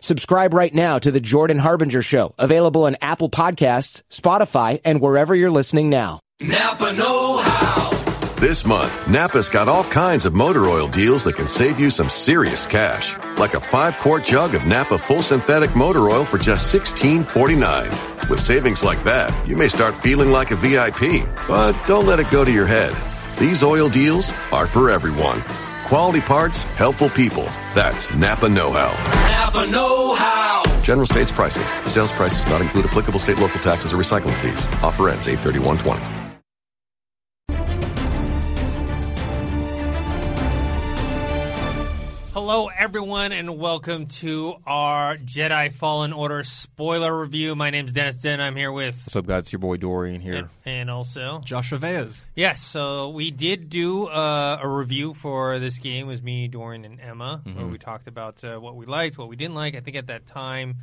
Subscribe right now to The Jordan Harbinger Show, available on Apple Podcasts, Spotify, and wherever you're listening now. Napa Know How. This month, Napa's got all kinds of motor oil deals that can save you some serious cash. Like a five quart jug of Napa full synthetic motor oil for just $16.49. With savings like that, you may start feeling like a VIP. But don't let it go to your head. These oil deals are for everyone. Quality parts, helpful people. That's Napa Know How. Napa Know How. General states pricing. Sales prices not include applicable state local taxes or recycling fees. Offer ends 83120. Everyone, and welcome to our Jedi Fallen Order spoiler review. My name's Dennis Den. I'm here with. What's up, guys? It's your boy Dorian here. And, and also. Josh Aveas. Yes, so we did do uh, a review for this game. It was me, Dorian, and Emma, where we talked about uh, what we liked, what we didn't like. I think at that time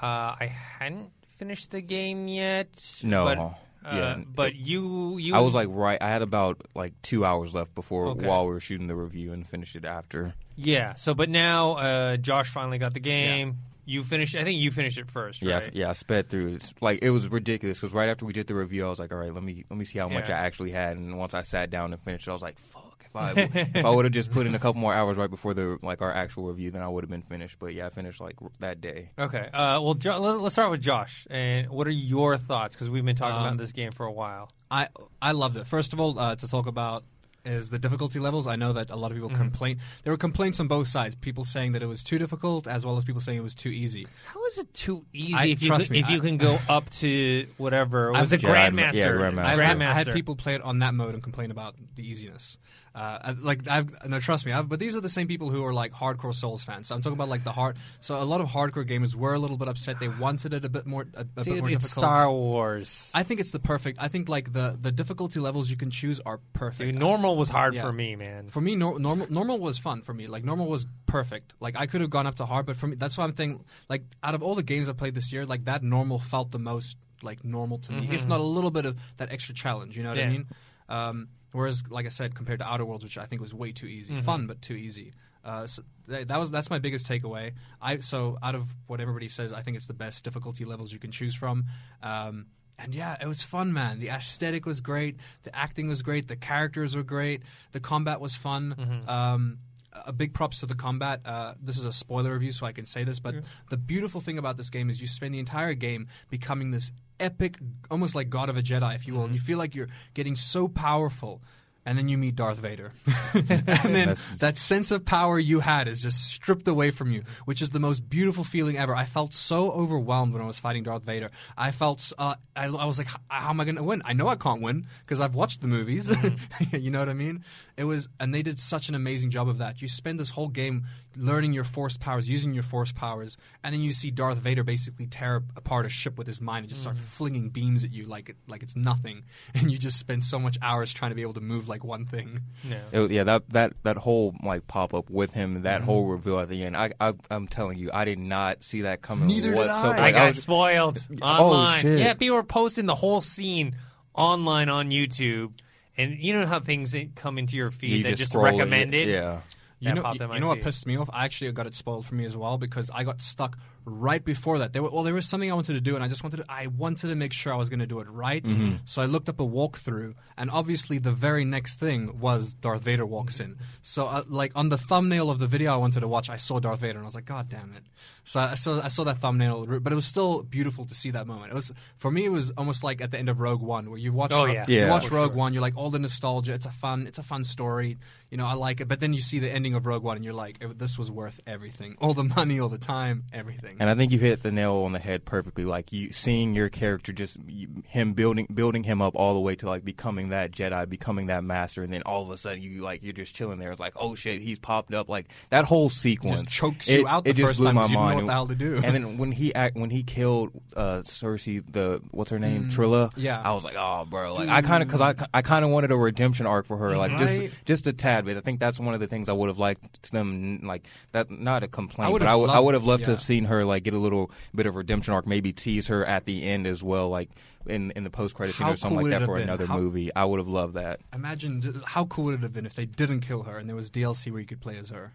uh, I hadn't finished the game yet. No. Uh, Yeah. but you, you. I was like right. I had about like two hours left before Okay. while we were shooting the review and finished it after. Yeah, so, but now uh, Josh finally got the game. You finished, I think you finished it first, Yeah, right? I- yeah. I sped through. It's like it was ridiculous because right after we did the review, I was like, all right, let me let me see how much I actually had. And once I sat down and finished it, I was like, fuck. If I if I would have just put in a couple more hours right before the like our actual review, then I would have been finished. But yeah, I finished like that day. Okay. Uh, well, jo- let- let's start with Josh. And what are your thoughts? Because we've been talking Um, about this game for a while. I I loved it. First of all, uh, to talk about is the difficulty levels. I know that a lot of people Mm-hmm. complain. There were complaints on both sides. People saying that it was too difficult, as well as people saying it was too easy. How is it too easy I- if you trust can, me, if you can go up to whatever? Was I've- it Grandmaster? yeah, Grandmaster. I've had, I had people play it on that mode and complain about the easiness. Uh, like I've no trust me, I've, but these are the same people who are like hardcore Souls fans. So I'm talking about like the hard. So a lot of hardcore gamers were a little bit upset. They wanted it a bit more, a, a bit Dude, more it's difficult. Star Wars. I think it's the perfect. I think like the the difficulty levels you can choose are perfect. Dude, normal was hard Yeah. for me, man. For me, nor- normal normal was fun for me. Like normal was perfect. Like I could have gone up to hard, but for me, that's why I'm thinking. Like out of all the games I played this year, like that normal felt the most like normal to me, if not a little bit of that extra challenge. You know what I Mm-hmm. Mean? Um, whereas, like I said, compared to Outer Worlds, which I think was way too easy, Mm-hmm. fun but too easy. Uh, so that, that was that's my biggest takeaway. I so out of what everybody says, I think it's the best difficulty levels you can choose from. Um, and yeah, it was fun, man. The aesthetic was great. The acting was great. The characters were great. The combat was fun. Mm-hmm. Um, a big props to the combat. Uh, this is a spoiler review, so I can say this. But the beautiful thing about this game is you spend the entire game becoming this epic, almost like God of a Jedi, if you will. And you feel like you're getting so powerful. And then you meet Darth Vader. and then That's- that sense of power you had is just stripped away from you, which is the most beautiful feeling ever. I felt so overwhelmed when I was fighting Darth Vader. I felt, uh, I, I was like, how am I going to win? I know I can't win because I've watched the movies. you know what I mean? It was, and they did such an amazing job of that. You spend this whole game learning your force powers, using your force powers, and then you see Darth Vader basically tear apart a ship with his mind and just start flinging beams at you like it, like it's nothing, and you just spend so much hours trying to be able to move like one thing. Yeah. It, yeah, that that that whole like pop up with him, that Mm-hmm. whole reveal at the end. I, I I'm telling you, I did not see that coming. Neither did. I. I Like, got was- spoiled Oh, shit. Yeah, people were posting the whole scene online on YouTube. And you know how things come into your feed you that just just scroll it, recommend it? Yeah. You know, you, you know what feed. pissed me off? I actually got it spoiled for me as well because I got stuck right before that. There were, well, there was something I wanted to do, and I just wanted to, I wanted to make sure I was going to do it right. Mm-hmm. So I looked up a walkthrough, and obviously the very next thing was Darth Vader walks in. So uh, like on the thumbnail of the video I wanted to watch, I saw Darth Vader, and I was like, God damn it! So I saw I saw that thumbnail, but it was still beautiful to see that moment. It was for me, it was almost like at the end of Rogue One, where you watch Oh, Ro- yeah. you Yeah. watch For Rogue sure. One, you're like all the nostalgia. It's a fun, it's a fun story. You know, I like it. But then you see the ending of Rogue One, and you're like, "Eh, this was worth everything, all the money, all the time, everything. And I think you hit the nail on the head perfectly. Like you seeing your character, just you, him building building him up all the way to like becoming that Jedi, becoming that master, and then all of a sudden you like you're just chilling there. It's like oh shit, he's popped up. Like that whole sequence Just chokes it- you out the it just first blew time my you didn't know mind. what the hell to do. And then when he act when he killed uh, Cersei, the what's her name, Trilla. Mm, yeah. I was like oh bro, like I kind of because I I kind of wanted a redemption arc for her, like Right. just just a tad bit. I think that's one of the things I would have liked them like that. Not a complaint, would've but I would I would have loved to have seen her like get a little bit of redemption arc, maybe tease her at the end as well, like in in the post credit scene or something cool like that for been? another How- movie. I would have loved that. Imagine how cool would it have been if they didn't kill her and there was DLC where you could play as her.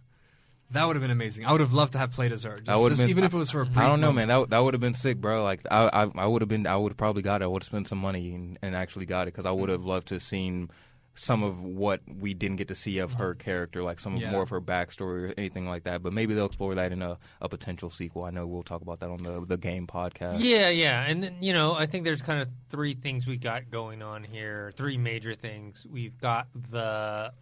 That would have been amazing. I would have loved to have played as her, just, I just been even if it was for a brief I don't know, moment. man. That that would have been sick, bro. Like I I, I would have been. I would have probably got it. I would have spent some money and, and actually got it because I would mm. have loved to have seen some of what we didn't get to see of her character, like some of Yeah. more of her backstory or anything like that. But maybe they'll explore that in a, a potential sequel. I know we'll talk about that on the the game podcast. Yeah, yeah, and then you know, I think there's kind of three things we got going on here. Three major things. We've got the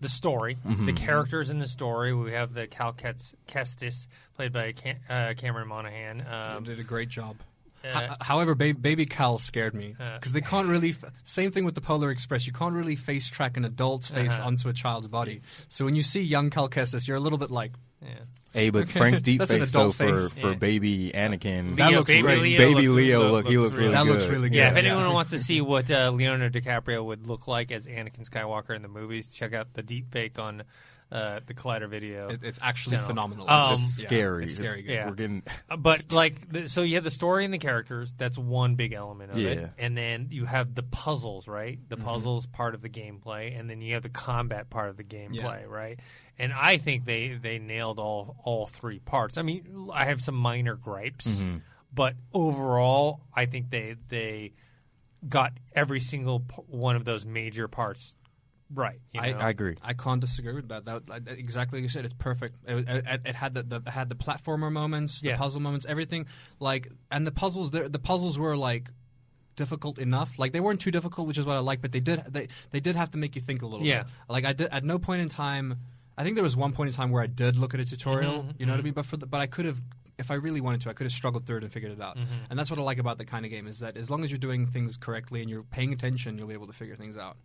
the story, Mm-hmm. the characters in the story. We have the Cal Kets- Kestis, played by Cam- uh, Cameron Monaghan. Um, did a great job. Uh, Ho- However, ba- Baby Cal scared me Uh, because they can't really. F- same thing with the Polar Express. You can't really face track an adult's face Uh-huh. onto a child's body. So when you see young Cal Kestis, you're a little bit like, yeah. Hey, but Frank's deep That's an face though adult for face. for Yeah. baby Anakin. That Leo- looks baby great. Leo baby looks- Leo, look- look, he looks looks really really that good. looks really good. Yeah, if anyone wants to see what uh, Leonardo DiCaprio would look like as Anakin Skywalker in the movies, check out the deep fake on uh, the Collider video. It, it's actually No. phenomenal. Um, It's It's yeah, scary. It's scary. good. Yeah. We're getting but like, the, so you have the story and the characters. That's one big element of Yeah. it, and then you have the puzzles, right? The Mm-hmm. puzzles part of the gameplay, and then you have the combat part of the gameplay, right? And I think they they nailed all all three parts. I mean, I have some minor gripes, Mm-hmm. but overall, I think they they got every single p- one of those major parts right. you I, know? I agree. I can't disagree with that. That, that- exactly like you said. It's perfect. It, it, it had the, the had the platformer moments, the Yeah. puzzle moments, everything. Like, and the puzzles, the, the puzzles were like difficult enough. Like they weren't too difficult, which is what I like. But they did they they did have to make you think a little. Yeah. Bit. Like I did at no point in time. I think there was one point in time where I did look at a tutorial. Mm-hmm, you know what I mean? But for the, but I could have. If I really wanted to, I could have struggled through it and figured it out. Mm-hmm. And that's what I like about the kind of game is that as long as you're doing things correctly and you're paying attention, you'll be able to figure things out.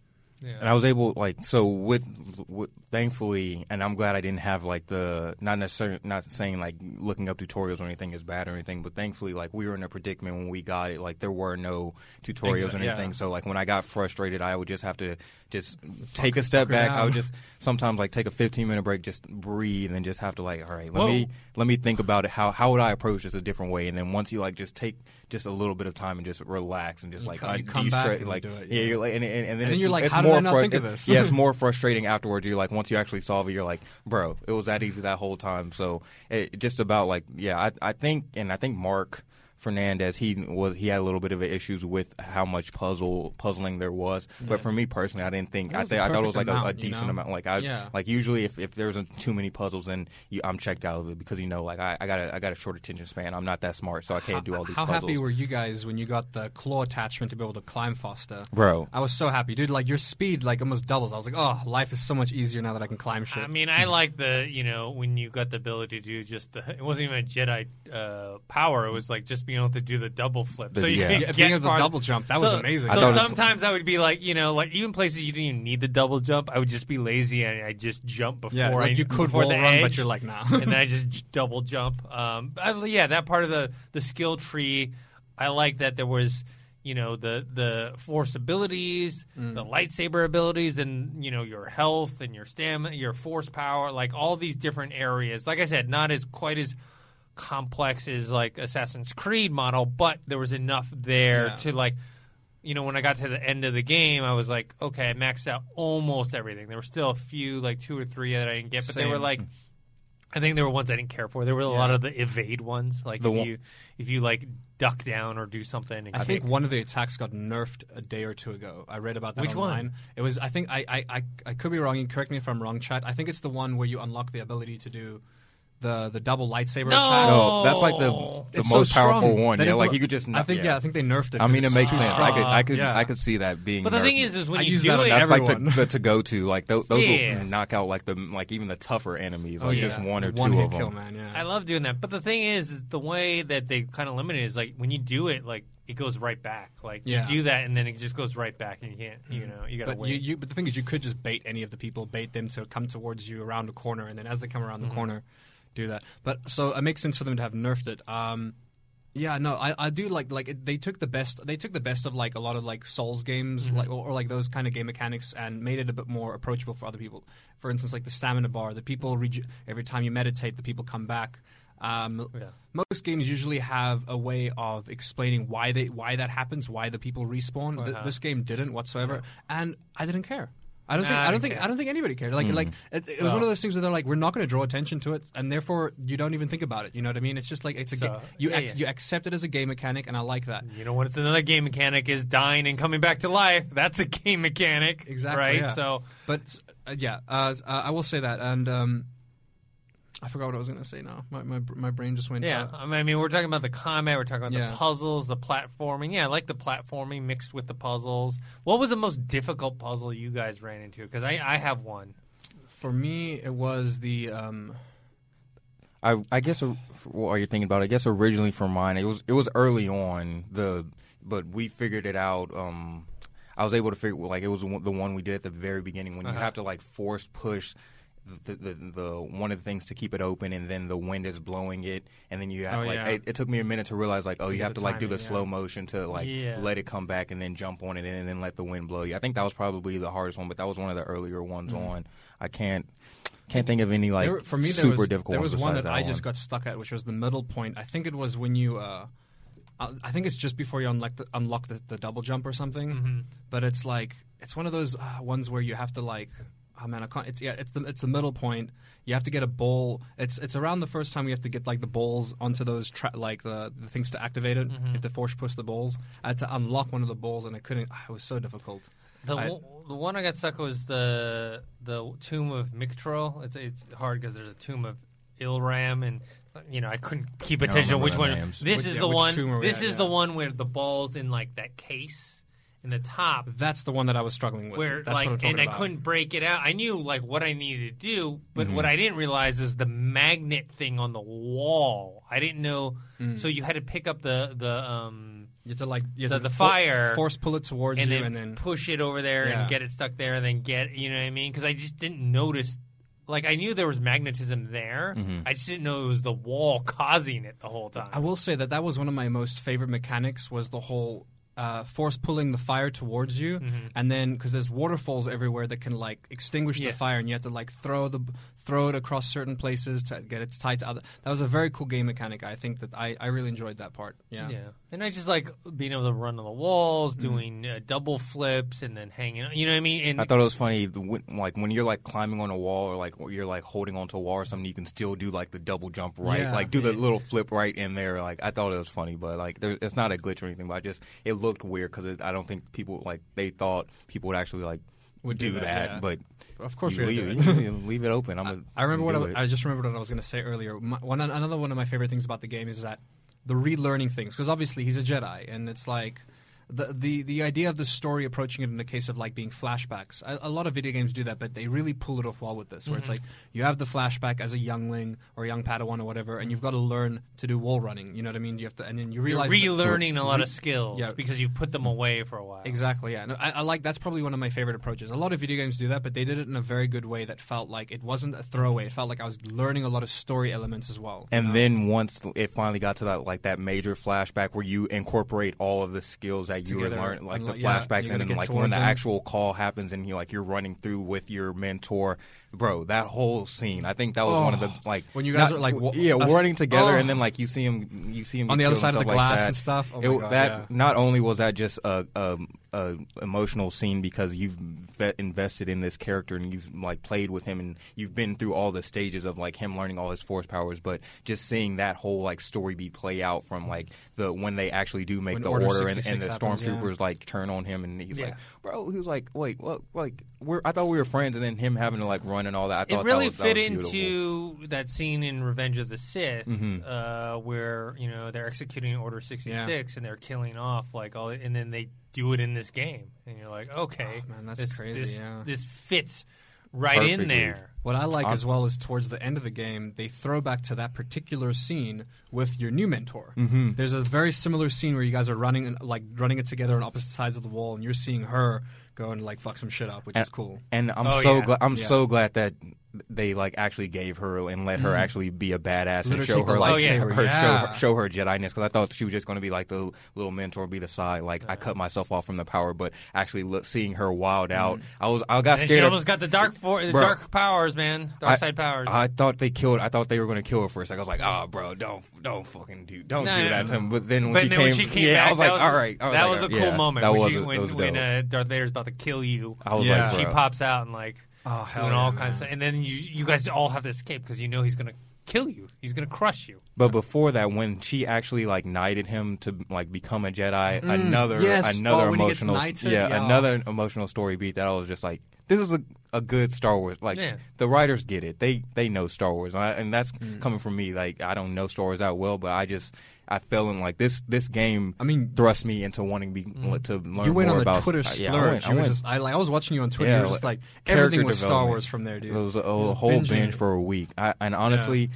And I was able, like, so with, with, thankfully, and I'm glad I didn't have like the, not necessarily, not saying like looking up tutorials or anything is bad or anything, but thankfully, like, we were in a predicament when we got it, like, there were no tutorials or Exa- yeah. anything. So, like, when I got frustrated, I would just have to just take a step back. I would just sometimes like take a 15 minute break, just breathe, and just have to like, all right, let Whoa. me let me think about it. How how would I approach this a different way? And then once you like just take just a little bit of time and just relax and just You like come- come back and like do it, yeah, yeah. you're like, and, and, and then, And then you're like, it's how did I not frus- think of this? Yeah, it's more frustrating afterwards. You're like, once you actually solve it, you're like, bro, it was that easy that whole time. So it just about like, yeah, I I think, and I think Mark. Fernandez, he was he had a little bit of issues with how much puzzle puzzling there was, but for me personally, I didn't think I think I thought it was like perfect a, a amount, you decent know? amount. Like I Yeah. like usually if, if there's too many puzzles, then you, I'm checked out of it because you know like I, I got a I got a short attention span. I'm not that smart, so I can't do all these How puzzles. happy were you guys when you got the claw attachment to be able to climb faster? Bro. I was so happy, dude. Like your speed, like almost doubles. I was like, oh, life is so much easier now that I can climb shit. I mean, I like the you know when you got the ability to do just the. It wasn't even a Jedi uh, power. It was like just being able to do the double flip. The- so you yeah. could Yeah, get being able to farther. double jump, that was So- amazing. I So thought it was- sometimes I would be like, you know, like even places you didn't even need the double jump, I would just be lazy and I just jump before. yeah, like I, you could before wall the run, edge, but you're like, nah. and then I just j- double jump. Um, but, uh, yeah, that part of the the skill tree, I like that there was. You know the the force abilities, Mm. the lightsaber abilities, and you know your health and your stamina, your force power, like all these different areas. Like I said, not as quite as complex as like Assassin's Creed model, but there was enough there Yeah. to like you know, when I got to the end of the game, I was like, okay, I maxed out almost everything. There were still a few, like two or three that I didn't get, but they were like. I think there were ones I didn't care for. There were a lot of the evade ones, like The if one- you if you like duck down or do something. And I think one of the attacks got nerfed a day or two ago. I read about that Which one? It was. I think I, I, I, I could be wrong. You correct me if I'm wrong, chat. I think it's the one where you unlock the ability to do the the double lightsaber No! attack. No, that's like the Oh. the It's so most powerful one. that Yeah, it like you could just. I think yeah. I think they nerfed it. I mean, it makes too sense. I could, I could, Yeah. I could see that being. But the thing is, is when I you use do that on it, that's like the, the to go to. Like those, those Yeah. will knock out like the like even the tougher enemies. Oh Like yeah, just one or one two hit of them. kill, man. Yeah. I love doing that. But the thing is, is the way that they kind of limit it is like when you do it, like it goes right back. Like Yeah. You do that, and then it just goes right back, and you can't, you know, you gotta But wait. you, you, but the thing is, you could just bait any of the people, bait them to come towards you around a corner, and then as they come around Mm-hmm. the corner, do that. But so it makes sense for them to have nerfed it. Um, yeah, no, I, I do like like it, they took the best they took the best of like a lot of like Souls games Mm-hmm. like or, or like those kind of game mechanics and made it a bit more approachable for other people. For instance, like the stamina bar, the people reju- every time you meditate, the people come back. Um, Yeah. Most games usually have a way of explaining why they why that happens, why the people respawn. Th- Uh-huh. this game didn't whatsoever, and I didn't care. I don't Nah, think I don't think care. I don't think anybody cared. Like like it, it was one of those things where they're like, we're not going to draw attention to it, and therefore you don't even think about it. You know what I mean? It's just like it's a So, ga- you yeah, ac- yeah. you accept it as a game mechanic, and I like that. you know what? It's another game mechanic is dying and coming back to life. That's a game mechanic, Exactly. right? yeah. So but uh, yeah, uh, uh, I will say that, and um, I forgot what I was going to say now. My, my my brain just went. yeah, uh, I mean, we're talking about the combat, we're talking about Yeah. the puzzles, the platforming. Yeah, I like the platforming mixed with the puzzles. What was the most difficult puzzle you guys ran into? Because I, I have one. for me, it was the. Um, I I guess uh, what are you thinking about? I guess originally for mine, it was it was early on the, but we figured it out. Um, I was able to figure like it was the one- the one we did at the very beginning when you have to like force push. The, the the one of the things to keep it open and then the wind is blowing it and then you have Oh, like yeah. it, it took me a minute to realize like oh you have the to like do the yeah. slow motion to like Yeah. let it come back and then jump on it and then let the wind blow you I think that was probably the hardest one but that was one of the earlier ones on I can't can't think of any like there, for me, there super was, difficult there was one besides that I just got stuck at, which was the middle point. I think it was when you. Uh, I I think it's just before you unlock the, unlock the, the double jump or something. Mm-hmm. But it's like it's one of those uh, ones where you have to like. Oh man, I can't. It's yeah, it's the it's the middle point. You have to get a bowl. It's it's around the first time you have to get like the bowls onto those tra- like the, the things to activate it. Mm-hmm. You have to force push the bowls. I had to unlock one of the bowls, and I couldn't. ah, it was so difficult. The, I- one- the one I got stuck was the the tomb of Miktrull. It's it's hard because there's a tomb of Eilram, and you know I couldn't keep attention to which one. names. This Which- is yeah, the one. tomb are we This at, is yeah. the one where the balls in like that case in the top. That's the one that I was struggling with. Where That's like what I'm talking and I couldn't break it out. I knew like what I needed to do, but Mm-hmm. what I didn't realize is the magnet thing on the wall. I didn't know. Mm. So you had to pick up the the um You have to like The- to the fire- force pull it towards and you, then, and then push it over there Yeah. and get it stuck there, and then get you know what I mean? Because I just didn't notice. Like I knew there was magnetism there, I just didn't know it was the wall causing it the whole time. I will say that that was one of my most favorite mechanics was the whole uh, force pulling the fire towards you, Mm-hmm. and then because there's waterfalls everywhere that can like extinguish Yeah. the fire, and you have to like throw the throw it across certain places to get it tied to other. That was a very cool game mechanic. I think that I, I really enjoyed that part. Yeah. Yeah, and I just like being able to run on the walls, Mm-hmm. doing uh, double flips, and then hanging. You know what I mean? And I thought it was funny, when, like when you're like climbing on a wall or like you're like holding onto a wall or something, you can still do like the double jump right, Yeah. like do the little flip right in there. Like I thought it was funny, but like there, it's not a glitch or anything. But I just it looked weird because I don't think people like they thought people would actually like Would do do, that, that, yeah. but Of course, you we leave, gotta do it. you leave it open. I'm. A, I remember what I, it. I just remembered what I was going to say earlier. My, one another one of my favorite things about the game is that the relearning things because obviously he's a Jedi and it's like the the the idea of the story approaching it in the case of like being flashbacks. A, a lot of video games do that, but they really pull it off well with this. Where it's mm-hmm. like you have the flashback as a youngling or a young Padawan or whatever, and you've got to learn to do wall running. You know what I mean? You have to, and then you you're realize relearning a lot of skills Yeah. because you put them mm. away for a while. Exactly. Yeah. No, I, I like that's probably one of my favorite approaches. A lot of video games do that, but they did it in a very good way that felt like it wasn't a throwaway. It felt like I was learning a lot of story elements as well. And then once it finally got to that like that major flashback where you incorporate all of the skills that you were Together, learning, like the like- yeah, flashbacks, and then like when the actual call happens and you like you're running through with your mentor, bro, that whole scene. I think that was one of the oh, like When you guys not- are, like, wa- yeah, us- running together, Oh. and then like you see him, you see him On the other side of the like glass that. and stuff? Oh It- my God, that yeah. not only was that just a, a, a emotional scene because you've ve- invested in this character and you've like played with him and you've been through all the stages of like him learning all his force powers, but just seeing that whole like story be play out from like the when they actually do make When the Order order, and, and the happens, yeah. stormtroopers like turn on him and he's Yeah. like, bro, he was like, wait, what? Like, we're I thought we were friends, and then him having to like run and all that. I thought it really that was, that fit beautiful. into that scene in Revenge of the Sith, Mhm. uh, where you know they're executing Order sixty six and they're killing off like all, and then they do it in this game, and you're like, okay, Oh, man, that's this, crazy, This, yeah. this fits right in there. What I like I'm- as well is towards the end of the game, they throw back to that particular scene with your new mentor. Mm-hmm. There's a very similar scene where you guys are running, like running it together on opposite sides of the wall, and you're seeing her go and like fuck some shit up, which is cool. And I'm Oh, so yeah. glad. I'm Yeah. so glad that they like actually gave her and let her actually be a badass and Let her show take the her like lightsaber, her, yeah. show, her show her Jedi-ness because I thought she was just going to be like the little mentor, be the side. Like I cut myself off from the power, but actually look, seeing her wild out, I was I got And she scared. of- almost got the dark for, the Bro. dark powers, man, dark I- side powers. I thought they killed. I thought they were going to kill her for a second. I was like, "Oh, bro, don't, don't fucking do, don't No, do no, that no. to him." But then when, but she, then came, when she came yeah, back, I was like, that was, "All right." I was that like, was a cool yeah, moment That when, was, she, a- when, that was when dope. uh, Darth Vader's about to kill you. I was Yeah. like, she bro. pops out and like Oh, hell doing yeah, all man. kinds of, and then you you guys all have to escape because you know he's gonna kill you. He's gonna crush you. But before that, when she actually like knighted him to like become a Jedi, another Mm. Yes. another Oh, when he gets emotional knighted? yeah, Yeah. another emotional story beat that I was just like, this is a a good Star Wars. Like Yeah. the writers get it. They they know Star Wars, and, I, and that's Mm. coming from me. Like I don't know Star Wars that well, but I just I fell in like this this game. I mean- thrust me into wanting be, to learn You went more on the about Twitter splurge. yeah, I went, I went- just, I, like, I was watching you on Twitter. Yeah, you were just like, everything was Star. Wars from there, dude. It was a, a whole binge for a week. I, and honestly,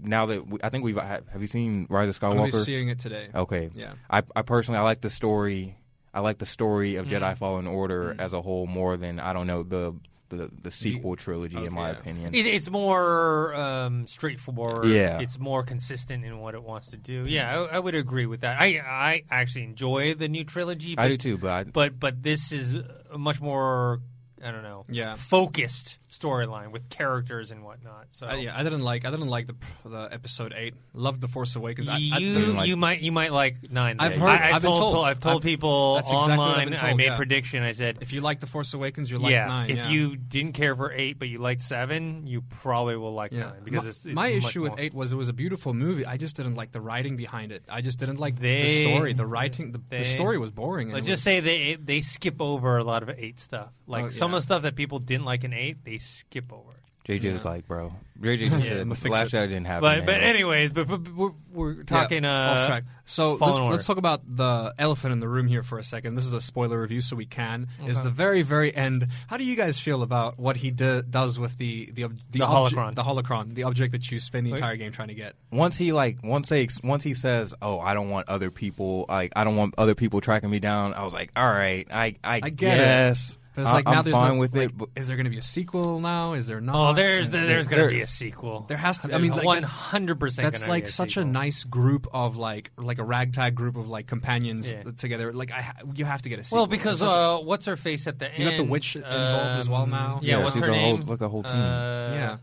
now that we, I think we've have you seen Rise of I'm Skywalker? seeing it today. Okay. Yeah. I, I personally I like the story. I like the story of Mm. Jedi Fallen Order as a whole more than I don't know the the, the sequel trilogy in my opinion. It, it's more um, straightforward. Yeah. it's more consistent in what it wants to do. Yeah, I, I would agree with that. I I actually enjoy the new trilogy. But, I do too, but I, But but this is much more I don't know. Yeah. focused storyline with characters and whatnot. So Uh, yeah, I didn't like. I didn't like the the episode eight. Loved the Force Awakens. I, I you didn't like- you might you might like nine. I've heard- I, I I've been told, told. I've told I've- people that's exactly online. been I made yeah. prediction. I said if you like the Force Awakens, you like yeah. nine. if yeah. you didn't care for eight, but you liked seven, you probably will like Yeah, nine because my, it's, it's my issue with more- eight was it was a beautiful movie. I just didn't like the writing behind it. I just didn't like They- the story, the writing. The, they- the story was boring. Let's it just say they they skip over a lot of eight stuff. Like Oh, some of the stuff that people didn't like in eight, they skip over. JJ was like, bro. JJ just Yeah, said I'ma the fix last it. Jedi didn't happen. But but anyways, but, but we're, we're talking Yeah, uh, off track. So let's, let's talk about the elephant in the room here for a second. This is a spoiler review, so we can. Is the very very end. How do you guys feel about what he do, does with the the ob- The obje- holocron. the holocron, the object that you spend the entire game trying to get? once he like once they once he says, "Oh, I don't want other people like I don't want other people tracking me down," I was like, "All right, I I, I get it. Guess." But it's I- like now I'm there's fine no, with like, it. But Is there going to be a sequel now? Is there not? Oh, there's there's going to be a sequel. There has to. I mean, like, one hundred percent. That's like such a nice group of like like a ragtag group of like companions Yeah. together. Like I, ha- you have to get a sequel. Well, because It's such a- uh, what's her face at the end? You got the witch involved as well um, now? Yeah, Yeah, what's she's her a whole- name? like a whole team. Uh, yeah,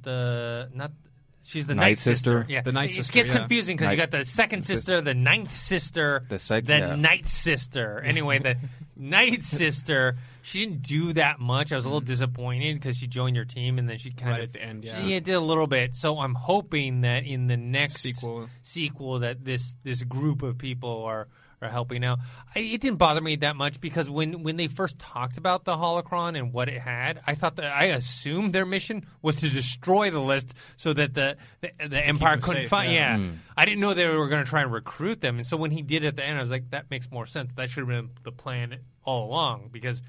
the not. She's the Night night sister. sister? Yeah, The Night it Sister, gets yeah. confusing because you Night- got the second sister, the ninth sister, The sec- the yeah. night sister. Anyway, the night sister. She didn't do that much. I was a little mm-hmm. disappointed because she joined your team and then she kind Right of at the end, yeah. She did a little bit. So I'm hoping that in the next Sequel. sequel that this this group of people are are helping out. I, it didn't bother me that much because when when they first talked about the holocron and what it had, I thought that I assumed their mission was to destroy the list so that the the, the empire couldn't safe, find. yeah. Yeah, mm. I didn't know they were going to try and recruit them. And so when he did at the end, I was like, that makes more sense. That should have been the plan all along because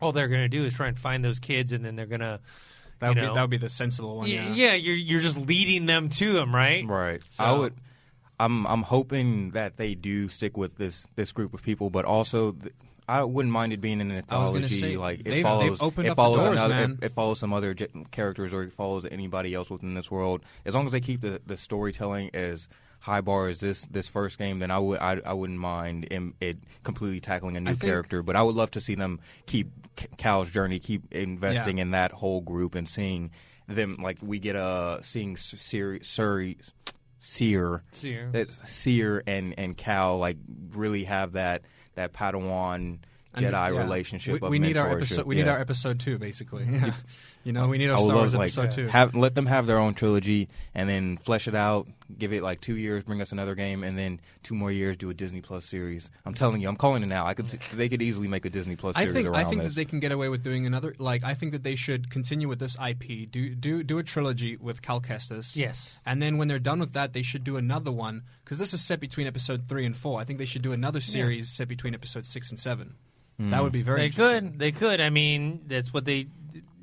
all they're going to do is try and find those kids, and then they're going to. that would you be that would be the sensible one. yeah, Yeah, yeah, you're you're just leading them to them, right? Right. So- I would. I'm I'm hoping that they do stick with this this group of people, but also th- I wouldn't mind it being an anthology. say, like it follows it follows doors, another. It, it follows some other j- characters or it follows anybody else within this world. As long as they keep the the storytelling as high bar as this this first game, then I would I, I wouldn't mind it completely tackling a new think- character. But I would love to see them keep Cal's journey, keep investing Yeah. in that whole group and seeing them like we get a seeing Siri, Suri, Cere, Cere. that Cere and and Cal like really have that that Padawan Jedi yeah, relationship. We, we need our episode. We need our episode two, basically. Yeah. you know, we need our I would Star love, Wars like, episode two. Have let them have their own trilogy and then flesh it out. Give it like two years, bring us another game, and then two more years do a Disney Plus series. I'm telling you, I'm calling it now. I could see, they could easily make a Disney Plus I series think around I think this. that they can get away with doing another. Like I think that they should continue with this IP. Do do do a trilogy with Cal Kestis. Yes. And then when they're done with that, they should do another one because this is set between episode three and four. I think they should do another series set between episode six and seven. Hmm. That would be very. They interesting. could. They could. I mean, that's what they,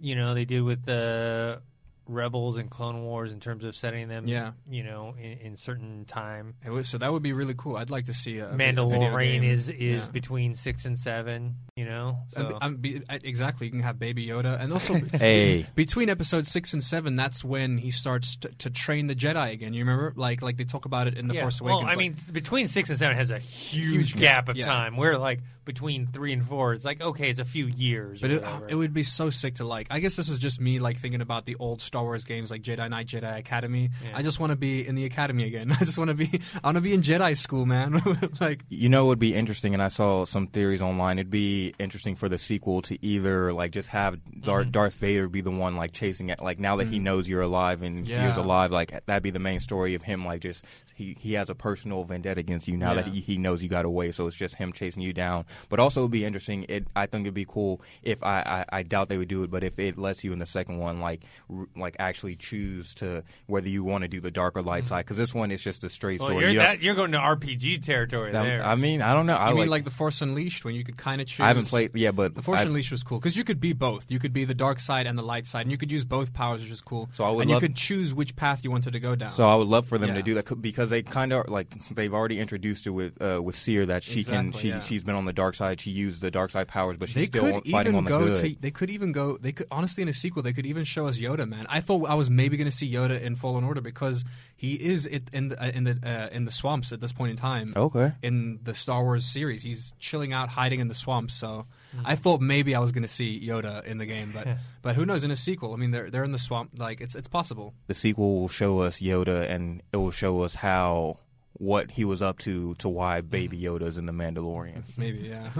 you know, they did with the Rebels and Clone Wars in terms of setting them, Yeah. you know, in, in certain time. It was, so that would be really cool. I'd like to see a, a video Mandalorian game. is is Yeah. between six and seven. You know, so. I'm be, uh, exactly. You can have Baby Yoda, and also Hey. between episode six and seven, that's when he starts to, to train the Jedi again. You remember, like like they talk about it in the yeah. Force well, Awakens. I like- mean, between six and seven has a huge, Huge gap gap, of yeah. time. Where like between three and four, it's like okay, it's a few years. But it, it would be so sick to like. I guess this is just me like thinking about the old Star Wars games like Jedi Knight, Jedi Academy. Yeah. I just want to be in the academy again. I just want to be. I want to be in Jedi school, man. like You know, it would be interesting, and I saw some theories online. It'd be interesting for the sequel to either like just have Darth, Mm-hmm. Darth Vader be the one like chasing it. Like now that he knows you're alive and Yeah. Cere's alive, like that'd be the main story of him. Like just he he has a personal vendetta against you now that he, he knows you got away. So it's just him chasing you down. But also, it'd be interesting. It I think it'd be cool if I I, I doubt they would do it, but if it lets you in the second one, like r- like actually choose to whether you want to do the dark or light side, because this one is just a straight well, story. you're, You that, you're going to RPG territory I'm- there. I mean, I don't know. I I mean, like, like the Force Unleashed, when you could kind of choose. I haven't played, yeah, but The Force I- Unleashed was cool because you could be both. You could be the dark side and the light side, and you could use both powers, which is cool. So I would and love- you could choose which path you wanted to go down. So I would love for them Yeah. to do that because they kind of like they've already introduced it with uh, with Cere that she can she yeah. she's been on the dark side. She used the dark side powers, but she's they still could fighting even on the go good. to. They could even go. They could honestly in a sequel. They could even show us Yoda. Man, I thought I was maybe going to see Yoda in Fallen Order because he is it, in the, uh, in the uh, in the swamps at this point in time. Okay. In the Star Wars series, he's chilling out, hiding in the swamps. So Hmm. I thought maybe I was going to see Yoda in the game, but but who knows? In a sequel, I mean, they're they're in the swamp. Like it's it's possible. the sequel will show us Yoda, and it will show us how what he was up to to why Baby Yoda's in the Mandalorian. Maybe yeah.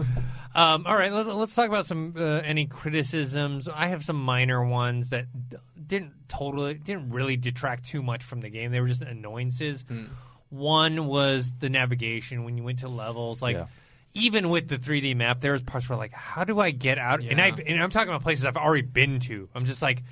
Um, all right, let's, let's talk about some uh, any criticisms. I have some minor ones that d- didn't totally didn't really detract too much from the game. They were just annoyances. One was the navigation when you went to levels, like. Yeah. Even with the 3D map, there was parts where like, how do I get out? And I and I'm talking about places I've already been to. I'm just like,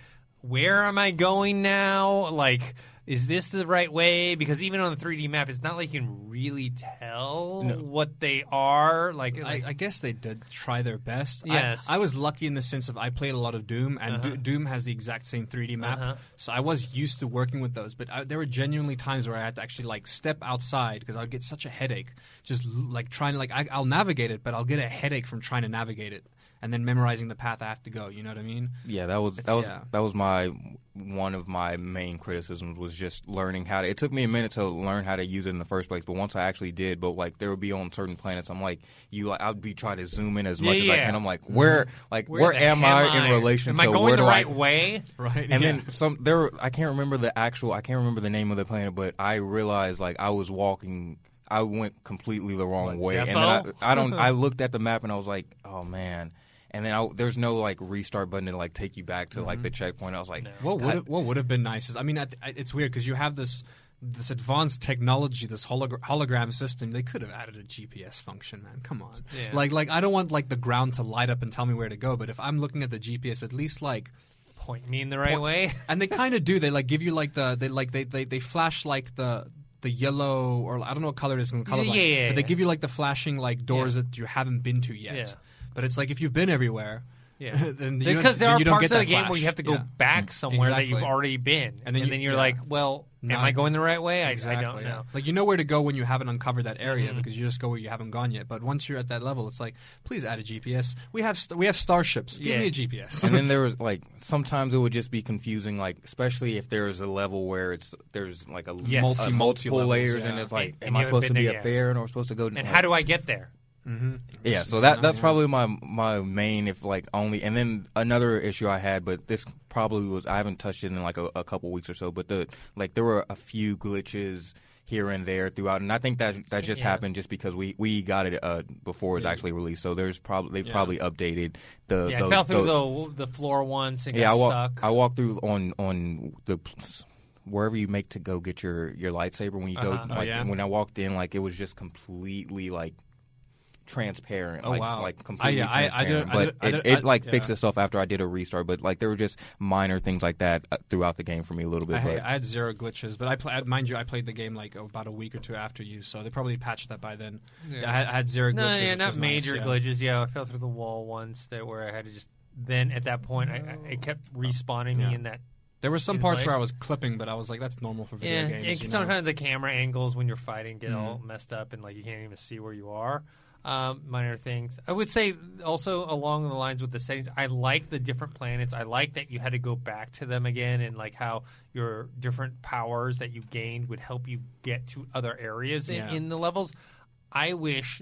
where am I going now? Like, is this the right way? Because even on the 3D map, it's not like you can really tell what they are. Like, I, like I guess they did try their best. Yes. I, was lucky in the sense of I played a lot of Doom, and Uh-huh. Do- Doom has the exact same 3D map, Uh-huh. so I was used to working with those. But I, there were genuinely times where I had to actually like step outside because I'd get such a headache, just like trying to like I, I'll navigate it, but I'll get a headache from trying to navigate it and then memorizing the path I have to go. You know what I mean? Yeah, that was that was yeah. that was my one of my main criticisms was just learning how to. It took me a minute to learn how to use it in the first place, but once I actually did, but like there would be on certain planets, I'm like you like I'd be trying to zoom in as much Yeah, as I can. I'm like where mm-hmm. like Where where, am hell I in relation to? Am to I going the right I, way? Right. And then some there I can't remember the actual I can't remember the name of the planet, but I realized like I was walking I went completely the wrong What, way. And then I, I don't I looked at the map and I was like, "Oh man." And then I, there's no like restart button to like take you back to like the mm-hmm. checkpoint. I was like, What would have, what would have been nice is I mean at, I- it's weird because you have this this advanced technology, this holog- hologram system. They could have added a GPS function, man. Come on, Yeah. like like I don't want like the ground to light up and tell me where to go, but if I'm looking at the GPS, at least like. Point me in the right point- way. And they kind of do. They like give you like the they like they they, they flash like the the yellow or I don't know what color it is. Color Yeah, yeah, but they yeah. give you like the flashing like doors Yeah. that you haven't been to yet. Yeah. But it's like if you've been everywhere, Yeah, then you don't- because there then are you don't parts get of the that game where you have to go Yeah. back somewhere that you've Exactly. already been, and then, you- you're yeah. like, well, am I going the right way? I, I Exactly. don't yeah. know. Like you know where to go when you haven't uncovered that area Mm-hmm. because you just go where you haven't gone yet. But once you're at that level, it's like, please add a GPS. We have st- we have starships. Give Yeah. me a GPS. and then there was like sometimes it would just be confusing, like especially if there's a level where it's there's like a Yes. multi, Multi- multiple multi-levels, layers, yeah. and it's like, And- and am you I haven't supposed to been be there up yet. there, and I'm supposed to go? And how do I get there? Yeah, so that that's probably my my main if like only and then another issue I had, but this probably was I haven't touched it in like a, a couple weeks or so, but the like there were a few glitches here and there throughout, and I think that that just Yeah. happened just because we we got it uh, before it was actually released, so there's probably they've Yeah. probably updated the Yeah, those, I fell through those- the the floor once and yeah I got walk stuck. I walked through on on the wherever you make to go get your your lightsaber when you Uh-huh. go Oh, yeah? when I walked in like it was just completely like transparent Oh, like wow. like I- completely yeah, I- I did- transparent I but did- I it, did- it I- like yeah. fixed itself after I did a restart but like there were just minor things like that uh, throughout the game for me a little bit I, but I had zero glitches, but I play, mind you, I played the game like about a week or two after you, so they probably patched that by then. Yeah. Yeah, I, had, I had zero glitches. no, yeah, not was nice, major yeah. glitches. Yeah, I fell through the wall once that where I had to just. Then at that point, I, I, it kept respawning me Yeah. in that. There were some in parts where. I was clipping, but I was like, that's normal for video Yeah, games. and you know? sometimes the camera angles when you're fighting get all Mhm. messed up and like you can't even see where you are. Um, minor things. I would say also along the lines with the settings, I like the different planets. I like that you had to go back to them again and like how your different powers that you gained would help you get to other areas in, Yeah. in the levels. I wish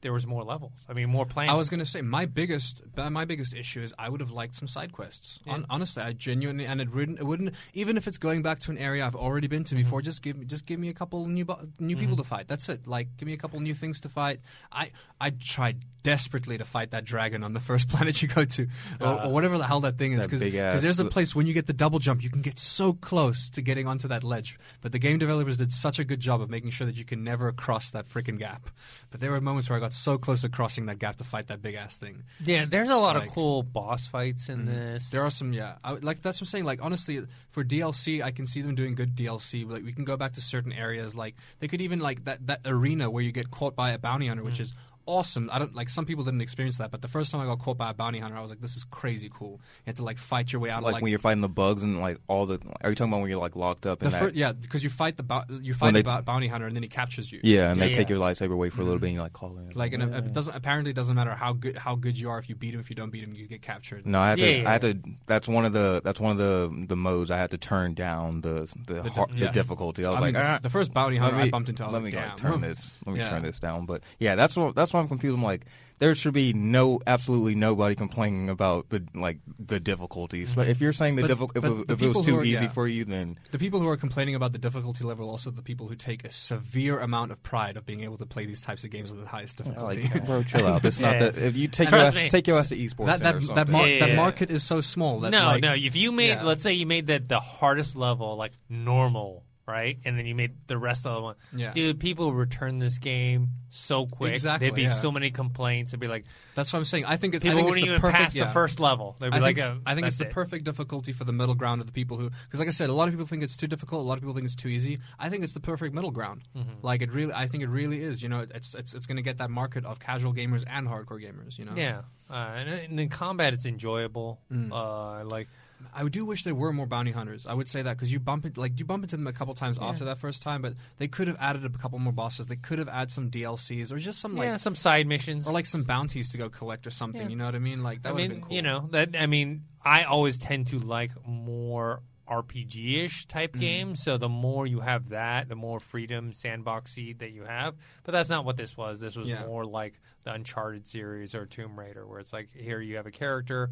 there was more levels. I mean, more planets. I was going to say my biggest my biggest issue is I would have liked some side quests. Yeah. Hon- honestly, I genuinely and it wouldn't, it wouldn't even if it's going back to an area I've already been to mm-hmm. before. Just give me just give me a couple new new people mm-hmm. to fight. That's it. Like give me a couple new things to fight. I I tried desperately to fight that dragon on the first planet you go to, or, or whatever the hell that thing is. Because there's a place when you get the double jump, you can get so close to getting onto that ledge. But the game developers did such a good job of making sure that you can never cross that freaking gap. But there were moments where I got so close to crossing that gap to fight that big ass thing. yeah, there's a lot Like- of cool boss fights in this. There are some, yeah. I, like that's what I'm saying. Like honestly, for DLC, I can see them doing good DLC. Like we can go back to certain areas. Like they could even like that that arena where you get caught by a bounty hunter, Mm. which is awesome. I don't like some people didn't experience that, but the first time I got caught by a bounty hunter, I was like, this is crazy cool. You have to like fight your way out. like, of, like when you're fighting the bugs and like all the are you talking about when you're like locked up the in that fir- yeah, because you fight the bou- you fight they- the bounty hunter and then he captures you. yeah and Yeah, they take your lightsaber away for a little bit and you like call in Like and it, it doesn't apparently it doesn't matter how good how good you are if you beat him if you don't beat him you get captured. No, I had to. Yeah, yeah. I had to. That's one of the. That's one of the the modes I had to turn down the the the, di- yeah. difficulty. I was I like, mean, the- ah, the first bounty let hunter I bumped into, I was let like, me damn. like, turn this. Let me turn this down. But yeah, that's what that's why I'm confused. I'm like, there should be no absolutely nobody complaining about the like the difficulties. But if mm-hmm. you're saying the But- difficult, if, but it- if it was too are- easy yeah. for you, then The people who are complaining about the difficulty level are also the people who take a severe amount of pride of being able to play these types of games with the highest difficulty. like, bro, chill out. It's Yeah. not that. If you take your ass, take your ass to esports that that or that, mar- Yeah, that market is so small that no, like, no. If you made, yeah. let's say you made that the hardest level like normal, right, and then you made the rest of the one, Yeah. dude, people return this game so quick. Exactly, There'd be yeah. so many complaints. It'd be like That's what I'm saying. I think it's, I people think wouldn't the even perfect, pass yeah. the first level. They'd be I like, think, I think it's the it. perfect difficulty for the middle ground of the people who, because like I said, a lot of people think it's too difficult. A lot of people think it's too easy. I think it's the perfect middle ground. Mm-hmm. Like it really, I think it really is. You know, it's it's it's going to get that market of casual gamers and hardcore gamers. You know, Yeah, uh, and, and in combat, it's enjoyable. Mm. Uh, like I do wish there were more bounty hunters. I would say that because you bump it, like you bump into them a couple times after that first time, but they could have added a couple more bosses. They could have added some DLCs or just some like some side missions or like some bounties to go collect or something. Yeah. You know what I mean? Like that would have been cool. you know that. I mean, I always tend to like more RPG-ish type Mm-hmm. games. So the more you have that, the more freedom, sandboxy that you have. But that's not what this was. This was Yeah. more like the Uncharted series or Tomb Raider, where it's like here you have a character,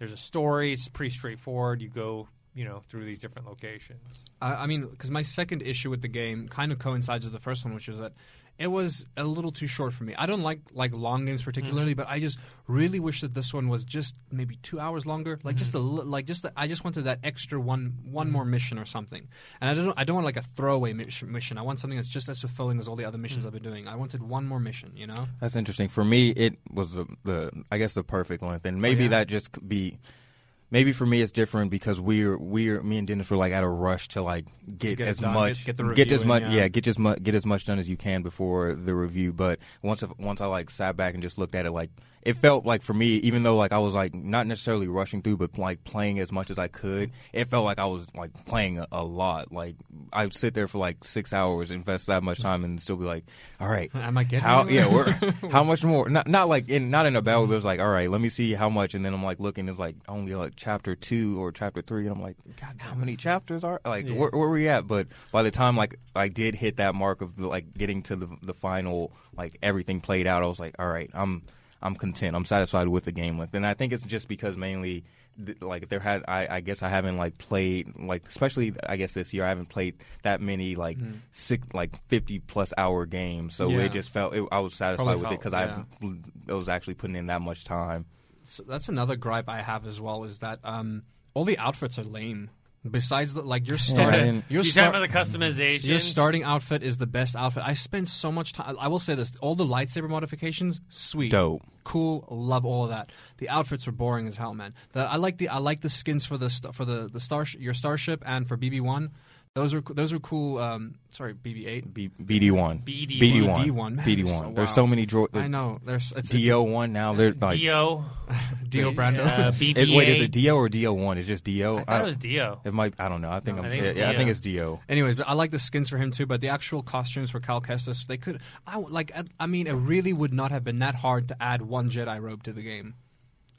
there's a story. It's pretty straightforward. You go, you know, through these different locations. I, I mean, because my second issue with the game kind of coincides with the first one, which was that it was a little too short for me. I don't like like long games particularly, mm-hmm. but I just really wish that this one was just maybe two hours longer. Like just a mm-hmm. like just a, I just wanted that extra one one mm-hmm. more mission or something. And I don't I don't want like a throwaway mission. mission. I want something that's just as fulfilling as all the other missions mm. I've been doing. I wanted one more mission. You know. That's interesting. For me, it was the, the I guess the perfect length, and maybe oh, yeah? that just could be maybe for me it's different because we're we're me and Dennis were like at a rush to like get, get as done, much get- get get as much yeah. get as much get as much done as you can before the review. But once I- once I like sat back and just looked at it, like it felt like for me, even though like I was like not necessarily rushing through, but like playing as much as I could, it felt like I was like playing a, a lot. Like I'd sit there for like six hours, invest that much time, and still be like, all right, Am I getting how yeah, we're, how much more? Not not like in not in a battle, but it was mm-hmm. like, all right, let me see how much, and then I'm like looking, it's like only like chapter two or chapter three, and I'm like, God, how many chapters are like Yeah. where, where we at? But by the time like I did hit that mark of the, like getting to the the final, like everything played out, I was like, all right, I'm I'm content, I'm satisfied with the game length, and I think it's just because mainly. Like there had, I, I guess I haven't like played like especially I guess this year I haven't played that many like six like fifty plus hour games, so Yeah. it just felt it, I was satisfied Probably with it felt- because I I was actually putting in that much time. So that's another gripe I have as well is that um, all the outfits are lame. Besides, the, like your starting, didn't- your You start, talking about the customization? your starting outfit is the best outfit. I spent so much time. I will say this: all the lightsaber modifications, sweet, Dope. cool, love all of that. The outfits were boring as hell, man. The, I like the I like the skins for the for the the star your starship and for BB one. Those are those are cool. Um, sorry, BB eight. B, BD one, BD1. BD one, BD1, man, BD there's one. so- There's wow. so many droids. I know. There's it's, Do one now. They're like. Dio. it's Dio Brando. Uh, BB-8. It- wait, is it Do or Do one? It's just Do. I thought it was Dio. It might. I don't know. I think No, I'm. I think it's yeah, I think it's Do. Anyways, but I like the skins for him too. But the actual costumes for Cal Kestis, they could. I like. I, I mean, it really would not have been that hard to add one Jedi robe to the game,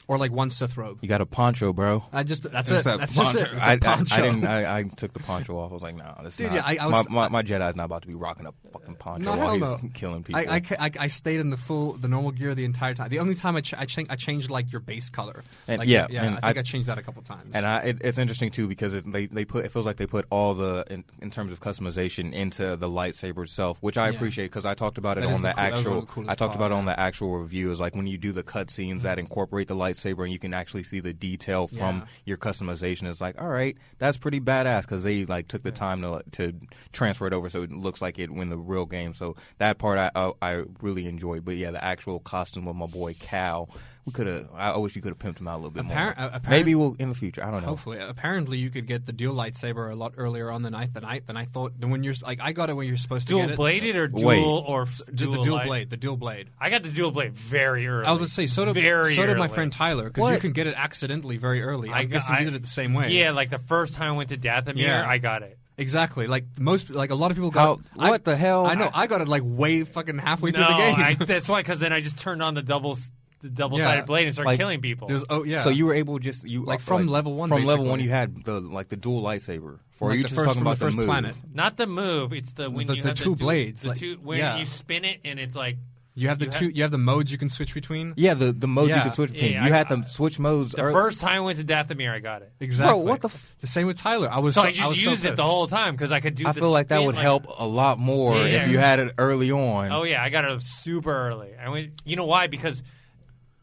or like one Sith robe. You got a poncho, bro. I just that's It's it. that That's just poncho. it. It's the I, I, poncho. I didn't. I, I took the poncho off. I was like, nah, this Dude, not. yeah, I- I was- my, my, my Jedi's not about to be rocking a fucking poncho No, while he's no. killing people. I, I, I, I stayed in the full the normal gear the entire time. The only time I ch- I, cha- I changed like your base color. And- Like, yeah, yeah. and I think I, I- changed that a couple times. And I, it, it's interesting too because it, they they put it feels like they put all the in, in terms of customization into the lightsaber itself, which I Yeah. appreciate because I talked about it That is on the the, cool- that was one of actual. the I talked about part, it on the actual review is like when you do the cutscenes mm-hmm. that incorporate the lightsaber and you can actually see the detail from Yeah. your customization. It's like all right, that's pretty badass because they like took the time to to transfer it over so it looks like it in the real game. So that part I I, I really enjoyed. But yeah, the actual costume of my boy Cal. We could have. I wish you could have pimped him out a little bit Appar- more. uh, apparent- Maybe we'll in the future. I don't know. Hopefully, apparently, you could get the dual lightsaber a lot earlier on the night than I than I thought. Than when you're like, I got it when you're supposed to Dual get it. Dual bladed or dual Wait. or f- the, dual the dual light? blade, the dual blade. I got the dual blade very early. I was going to say so did very so did my early. friend Tyler because you can get it accidentally very early. I'm got- guessing you did it the same way. Yeah, like the first time I went to Dathomir, Yeah. I got it. exactly. Like most, like a lot of people got. How- it- I- what the hell? I know. I got it like way fucking halfway no, through the game. I, that's why. Because then I just turned on the double the double sided Yeah. blade and start Like, killing people. There's, oh yeah. So you were able just you Like, uh, from level one, From level basically. one, you had the like the dual lightsaber. For Like you the just first- talking from the about first move. planet. Not the move. It's the when The- you the have two the du- blades, The like- two when yeah. you spin it and it's like you have the you two. had- you have the modes you can switch between. Yeah, the the modes Yeah. you can switch between. Yeah, you I- had them switch modes. the early- first time I went to Dathomir, I got it. Exactly. what the f- The same with Tyler. I was. So so, I just was so used it the pissed. whole time because I could do. I the feel like that spin, would like- help a lot more Yeah. if you had it early on. Oh yeah, I got it super early. I went. You know why? Because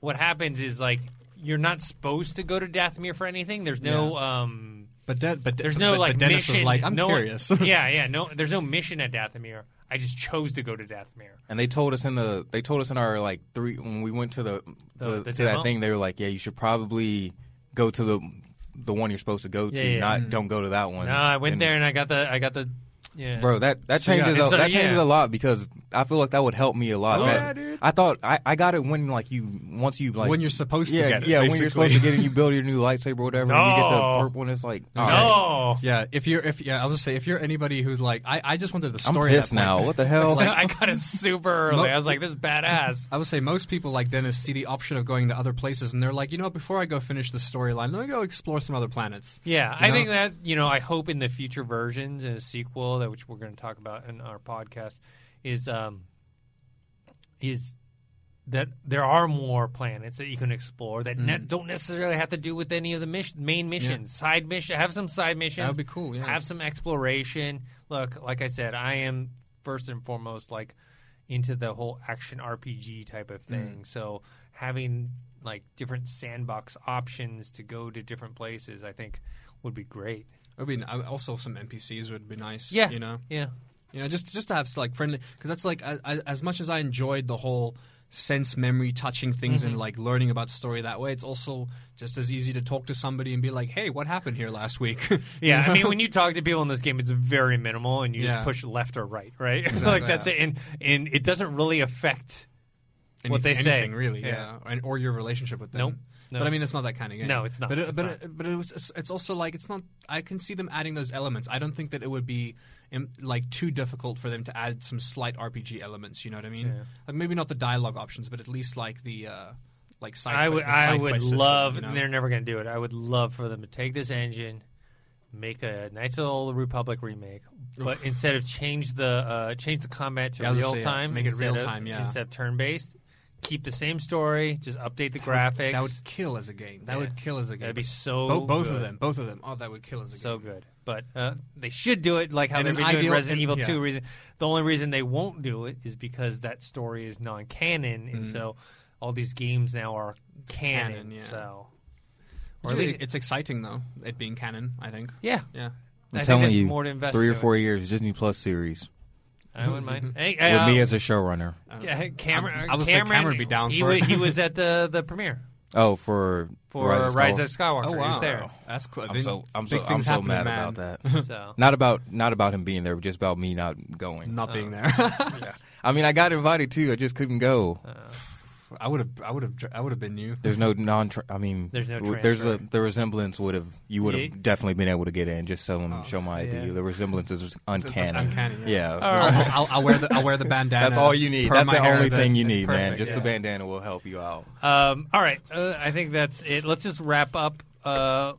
what happens is like you're not supposed to go to Dathomir for anything. There's no. um But De- but There's no but like Dennis mission. was like, I'm no, curious. yeah, yeah. No, there's no mission at Dathomir. I just chose to go to Dathomir. And they told us in the they told us in our like three when we went to the, The- to, the to that thing. They were like, yeah, you should probably go to the the one you're supposed to go to. Yeah, yeah. Not don't go to that one. No, I went And- there and I got the I got the yeah. Bro, that that So, yeah, changes a, so, that changes yeah. a lot because I feel like that would help me a lot. Oh, That- yeah, dude. I thought I, I got it when like you once you like When you're supposed to get it, yeah when you're supposed to get it you build your new lightsaber or whatever and you get the No. purple and it's like all right. no. yeah, if you're if yeah, I was say if you're anybody who's like, I, I just wanted the I'm story. at pissed that point. now. What the hell? I got it super early. Mo- I was like, this is badass. I would say most people like Dennis see the option of going to other places, and they're like, you know, before I go finish the storyline, let me go explore some other planets. Yeah, You I know? think that you know, I hope in the future versions and a sequel that which we're going to talk about in our podcast is um is that there are more planets that you can explore that ne- don't necessarily have to do with any of the main missions. Side mission, have some side missions. That would be cool, yeah. Have some exploration. Look, like I said, I am first and foremost like into the whole action RPG type of thing. So having like different sandbox options to go to different places, I think would be great. I mean, also some NPCs would be nice. Yeah, you know, yeah. you know, just just to have like friendly because that's like I, I, as much as I enjoyed the whole sense memory touching things Mm-hmm. and like learning about story that way. It's also just as easy to talk to somebody and be like, "Hey, what happened here last week?" Yeah, I mean, when you talk to people in this game, it's very minimal, and you Yeah. just push left or right, right? Exactly, like that's yeah. it, and and it doesn't really affect what they Anything- say. anything, really, Yeah. yeah, And- or your relationship with them. Nope. No. But I mean, it's not that kind of game. No, it's not. But it, It's but not. It, but it was, it's also like it's not. I can see them adding those elements. I don't think that it would be like too difficult for them to add some slight RPG elements. You know what I mean? Yeah. Like maybe not the dialogue options, but at least like the uh, like side. I would, I would system, love. you know? They're never going to do it. I would love for them to take this engine, make a Knights of the Old Republic remake, but instead of change the uh, change the combat to Yeah, I was gonna real yeah, time, make it real-time, yeah. instead of turn based. Keep the same story, just update the graphics. That would kill as a game. That Yeah. would kill as a game. That'd be so Bo- both good. of them. Both of them. Oh, that would kill as a game. so good. But uh, they should do it like how In they've an been doing ideal- Resident in- Evil yeah. 2. Reason the only reason they won't do it is because that story is non-canon, Mm. and so all these games now are canon. Canon, yeah. So, Or or at least, it's exciting though, it being canon. I think. yeah, Yeah. I'm I think telling there's you, more to invest three or to it. four years Disney Plus series I wouldn't mind. Hey, with uh, me as a showrunner. yeah, Cameron. I would say Cameron, Cameron would be down he for wa- it. he was at the the premiere Oh, for for Rise of Rise Skywalker. of Skywalker. Oh He wow, was there. that's cool. I'm so I'm so Big I'm things so happen to mad man. about that. So not about not about him being there, but just about me not going. Not being Oh. there. I mean, I got invited too. I just couldn't go. I would have. I would have. I would have been you. There's no non. I mean, There's no w- there's a the resemblance would have you would have Ye- definitely been able to get in. Just show them, show my ID. yeah. The resemblance is uncanny. It's uncanny. Yeah. Yeah, I'll, I'll, I'll wear the. I'll wear the bandana. that's all you need. That's the only that- thing you it's need, man. Just yeah. the bandana will help you out. Um, all right, uh, I think that's it. Let's just wrap up. Uh,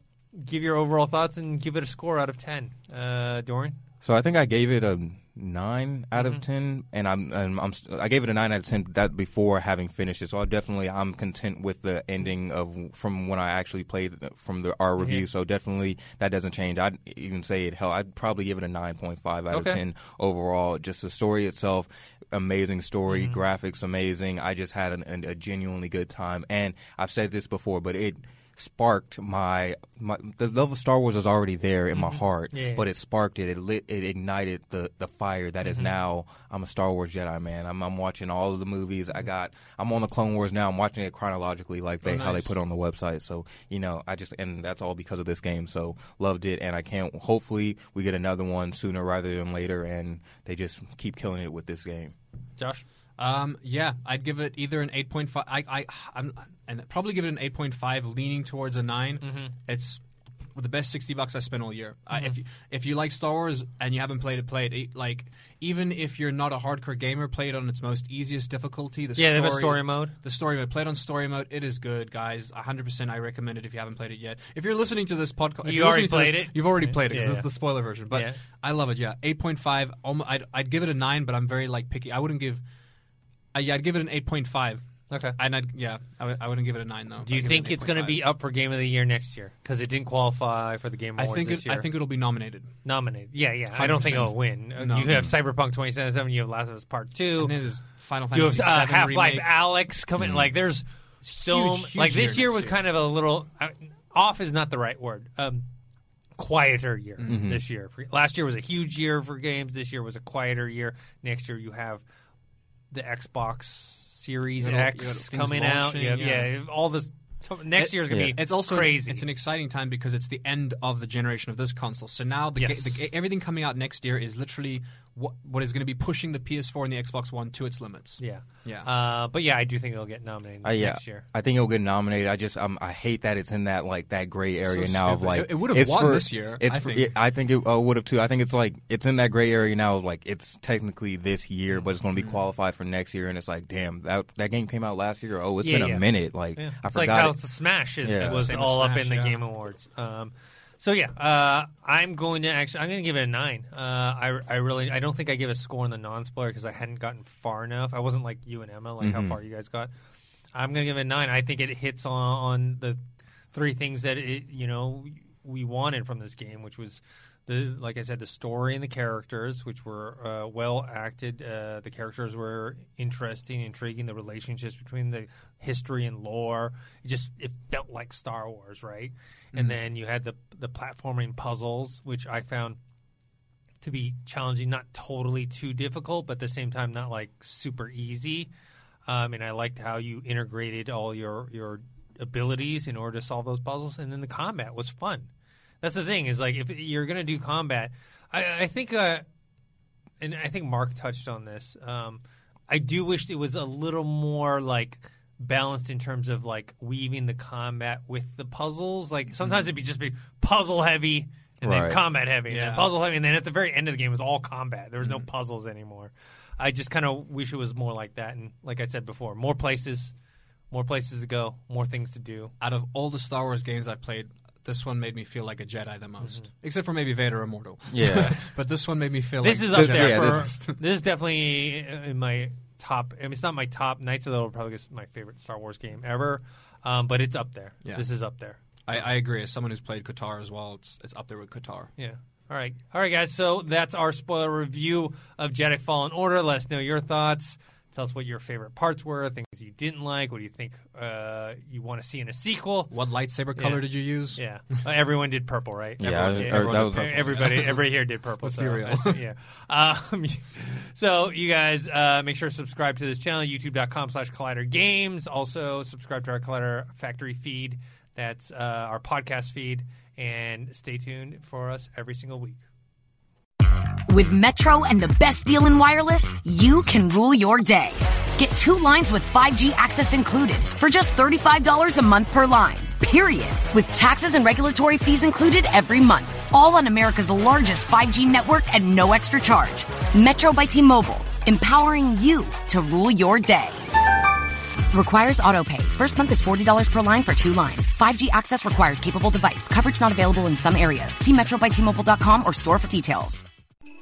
give your overall thoughts and give it a score out of ten. Uh, Dorian. So I think I gave it a nine out Mm-hmm. of ten, and I'm, and I'm I gave it a nine out of ten that before having finished it. So I definitely I'm content with the ending of from when I actually played from the our review. Yeah. So definitely that doesn't change. I'd even say it hell. I'd probably give it a nine point five out Okay. of ten overall. Just the story itself, amazing story, Mm-hmm. graphics amazing. I just had an, an, a genuinely good time, and I've said this before, but it sparked my, my the love of Star Wars was already there in my heart, Mm-hmm. Yeah. but it sparked it. It lit. It ignited the the fire that is Mm-hmm. now. I'm a Star Wars Jedi man. I'm I'm watching all of the movies. I got. I'm on the Clone Wars now. I'm watching it chronologically, like they how they put on the website. So you know, I just and that's all because of this game. So loved it, and I can't. Hopefully, we get another one sooner rather than later, and they just keep killing it with this game. Josh. Um, yeah, I'd give it either an eight point five. I, I, I'm, and probably give it an eight point five, leaning towards a 9 Mm-hmm. It's the best sixty bucks I spent all year. I, if you, if you like Star Wars and you haven't played it, play it. Like even if you're not a hardcore gamer, play it on its most easiest difficulty. The Yeah, story, story mode. The story mode. Play it on story mode. It is good, guys. 100. percent I recommend it if you haven't played it yet. If you're listening to this podcast, You already played this, it? You've already played it. Yeah, This is the spoiler version, but Yeah. I love it. Yeah, eight point five. I'd I'd give it a nine, but I'm very like picky. I wouldn't give. Uh, yeah, I'd give it an eight point five. Okay. And I'd yeah, I w- I wouldn't give it a nine though. Do you I'd give it think an it's going to 8.5. be up for Game of the Year next year? Because it didn't qualify for the Game I Awards think this it, year. I think it'll be nominated. nominated. Yeah, yeah. I don't think 100%. it'll win. Uh, No. You have Cyberpunk 2077. You have Last of Us Part Two. And it is Final You Fantasy have uh, VII Half Life remake. Alyx coming. Like there's so huge, like this year year next was year. kind of a little uh, off is not the right word. Um, quieter year Mm-hmm. this year. For- Last year was a huge year for games. This year was a quieter year. Next year you have the Xbox Series You got all- you X coming out. launching, have- yeah. yeah, all this. Next year is gonna yeah. be It's also crazy. It's an exciting time because it's the end of the generation of this console. So now the, ga- the ga- everything coming out next year is literally what what is going to be pushing the PS4 and the Xbox One to its limits. yeah, Yeah. Uh, but yeah, I do think it'll get nominated Uh, yeah, next year. I think it'll get nominated. I just um, I hate that it's in that like that gray area So now of like It- it would've it's won for- this year, It's I for- think. it- I think it uh, would have too. I think it's like it's in that gray area now. Of like it's technically this year, but it's going to be Mm-hmm. qualified for next year. And it's like, damn, that that game came out last year. Oh, it's Yeah, been yeah. a minute. Like Yeah. I it's like forgot. how it. Smash is, Yeah. was Same as all up Smash, in the. Game Awards. Um, so yeah, uh, I'm going to actually I'm going to give it a nine. Uh, I I really I don't think I give a score on the non-spoiler because I hadn't gotten far enough. I wasn't like you and Emma, like how far you guys got. I'm going to give it a nine. I think it hits on, on the three things that it you know we wanted from this game, which was the like I said, the story and the characters, which were uh, well acted. Uh, the characters were interesting, intriguing. The relationships between the history and lore, it just it felt like Star Wars, right? And then you had the the platforming puzzles, which I found to be challenging, not totally too difficult, but at the same time not like super easy. Um, and I liked how you integrated all your your abilities in order to solve those puzzles. And then the combat was fun. That's the thing is like if you're gonna do combat, I, I think, uh, and I think Mark touched on this. Um, I do wish it was a little more like balanced in terms of like weaving the combat with the puzzles. Like sometimes it'd be just be puzzle heavy and then combat heavy, and then puzzle heavy, and then at the very end of the game it was all combat. There was no puzzles anymore. I just kind of wish it was more like that. And like I said before, more places, more places to go, more things to do. Out of all the Star Wars games I've played, this one made me feel like a Jedi the most, except for maybe Vader Immortal. Yeah. but this one made me feel This like is up Jedi. there yeah, for. this This is definitely in my top. I mean, it's not my top. Knights of the Old Republic is my favorite Star Wars game ever, um, but it's up there. Yeah. This is up there. I, I agree. As someone who's played KOTOR as well, it's it's up there with KOTOR. Yeah. All right. All right, guys. So that's our spoiler review of Jedi Fallen Order. Let us know your thoughts. Tell us what your favorite parts were, things you didn't like, what do you think uh, you want to see in a sequel. What lightsaber color Yeah. did you use? Yeah. Uh, everyone did purple, right? Yeah, everyone, I- did- everyone that did was purple. purple. Everybody, everybody here did purple. Let's so, be real. yeah. Um, so you guys uh, make sure to subscribe to this channel, youtube.com slash Collider Games. Also subscribe to our Collider Factory feed. That's uh, our podcast feed. And stay tuned for us every single week. With Metro and the best deal in wireless, you can rule your day. Get two lines with 5G access included for just $35 a month per line. Period. With taxes and regulatory fees included every month. All on America's largest 5G network at no extra charge. Metro by T-Mobile, empowering you to rule your day. Requires auto pay. First month is $40 per line for two lines. 5G access requires capable device. Coverage not available in some areas. See metrobytmobile.com or store for details.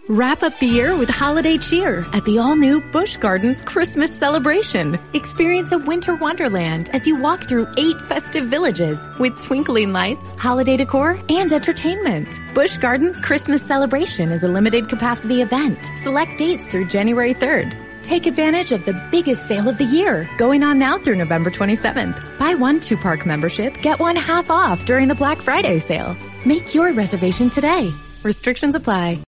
Wrap up the year with holiday cheer at the all new Busch Gardens Christmas celebration. Experience a winter wonderland as you walk through eight festive villages with twinkling lights, holiday decor, and entertainment. Busch Gardens Christmas celebration is a limited capacity event. Select dates through January 3rd. Take advantage of the biggest sale of the year, going on now through November 27th. Buy one two park membership, get one half off during the Black Friday sale. Make your reservation today. Restrictions apply.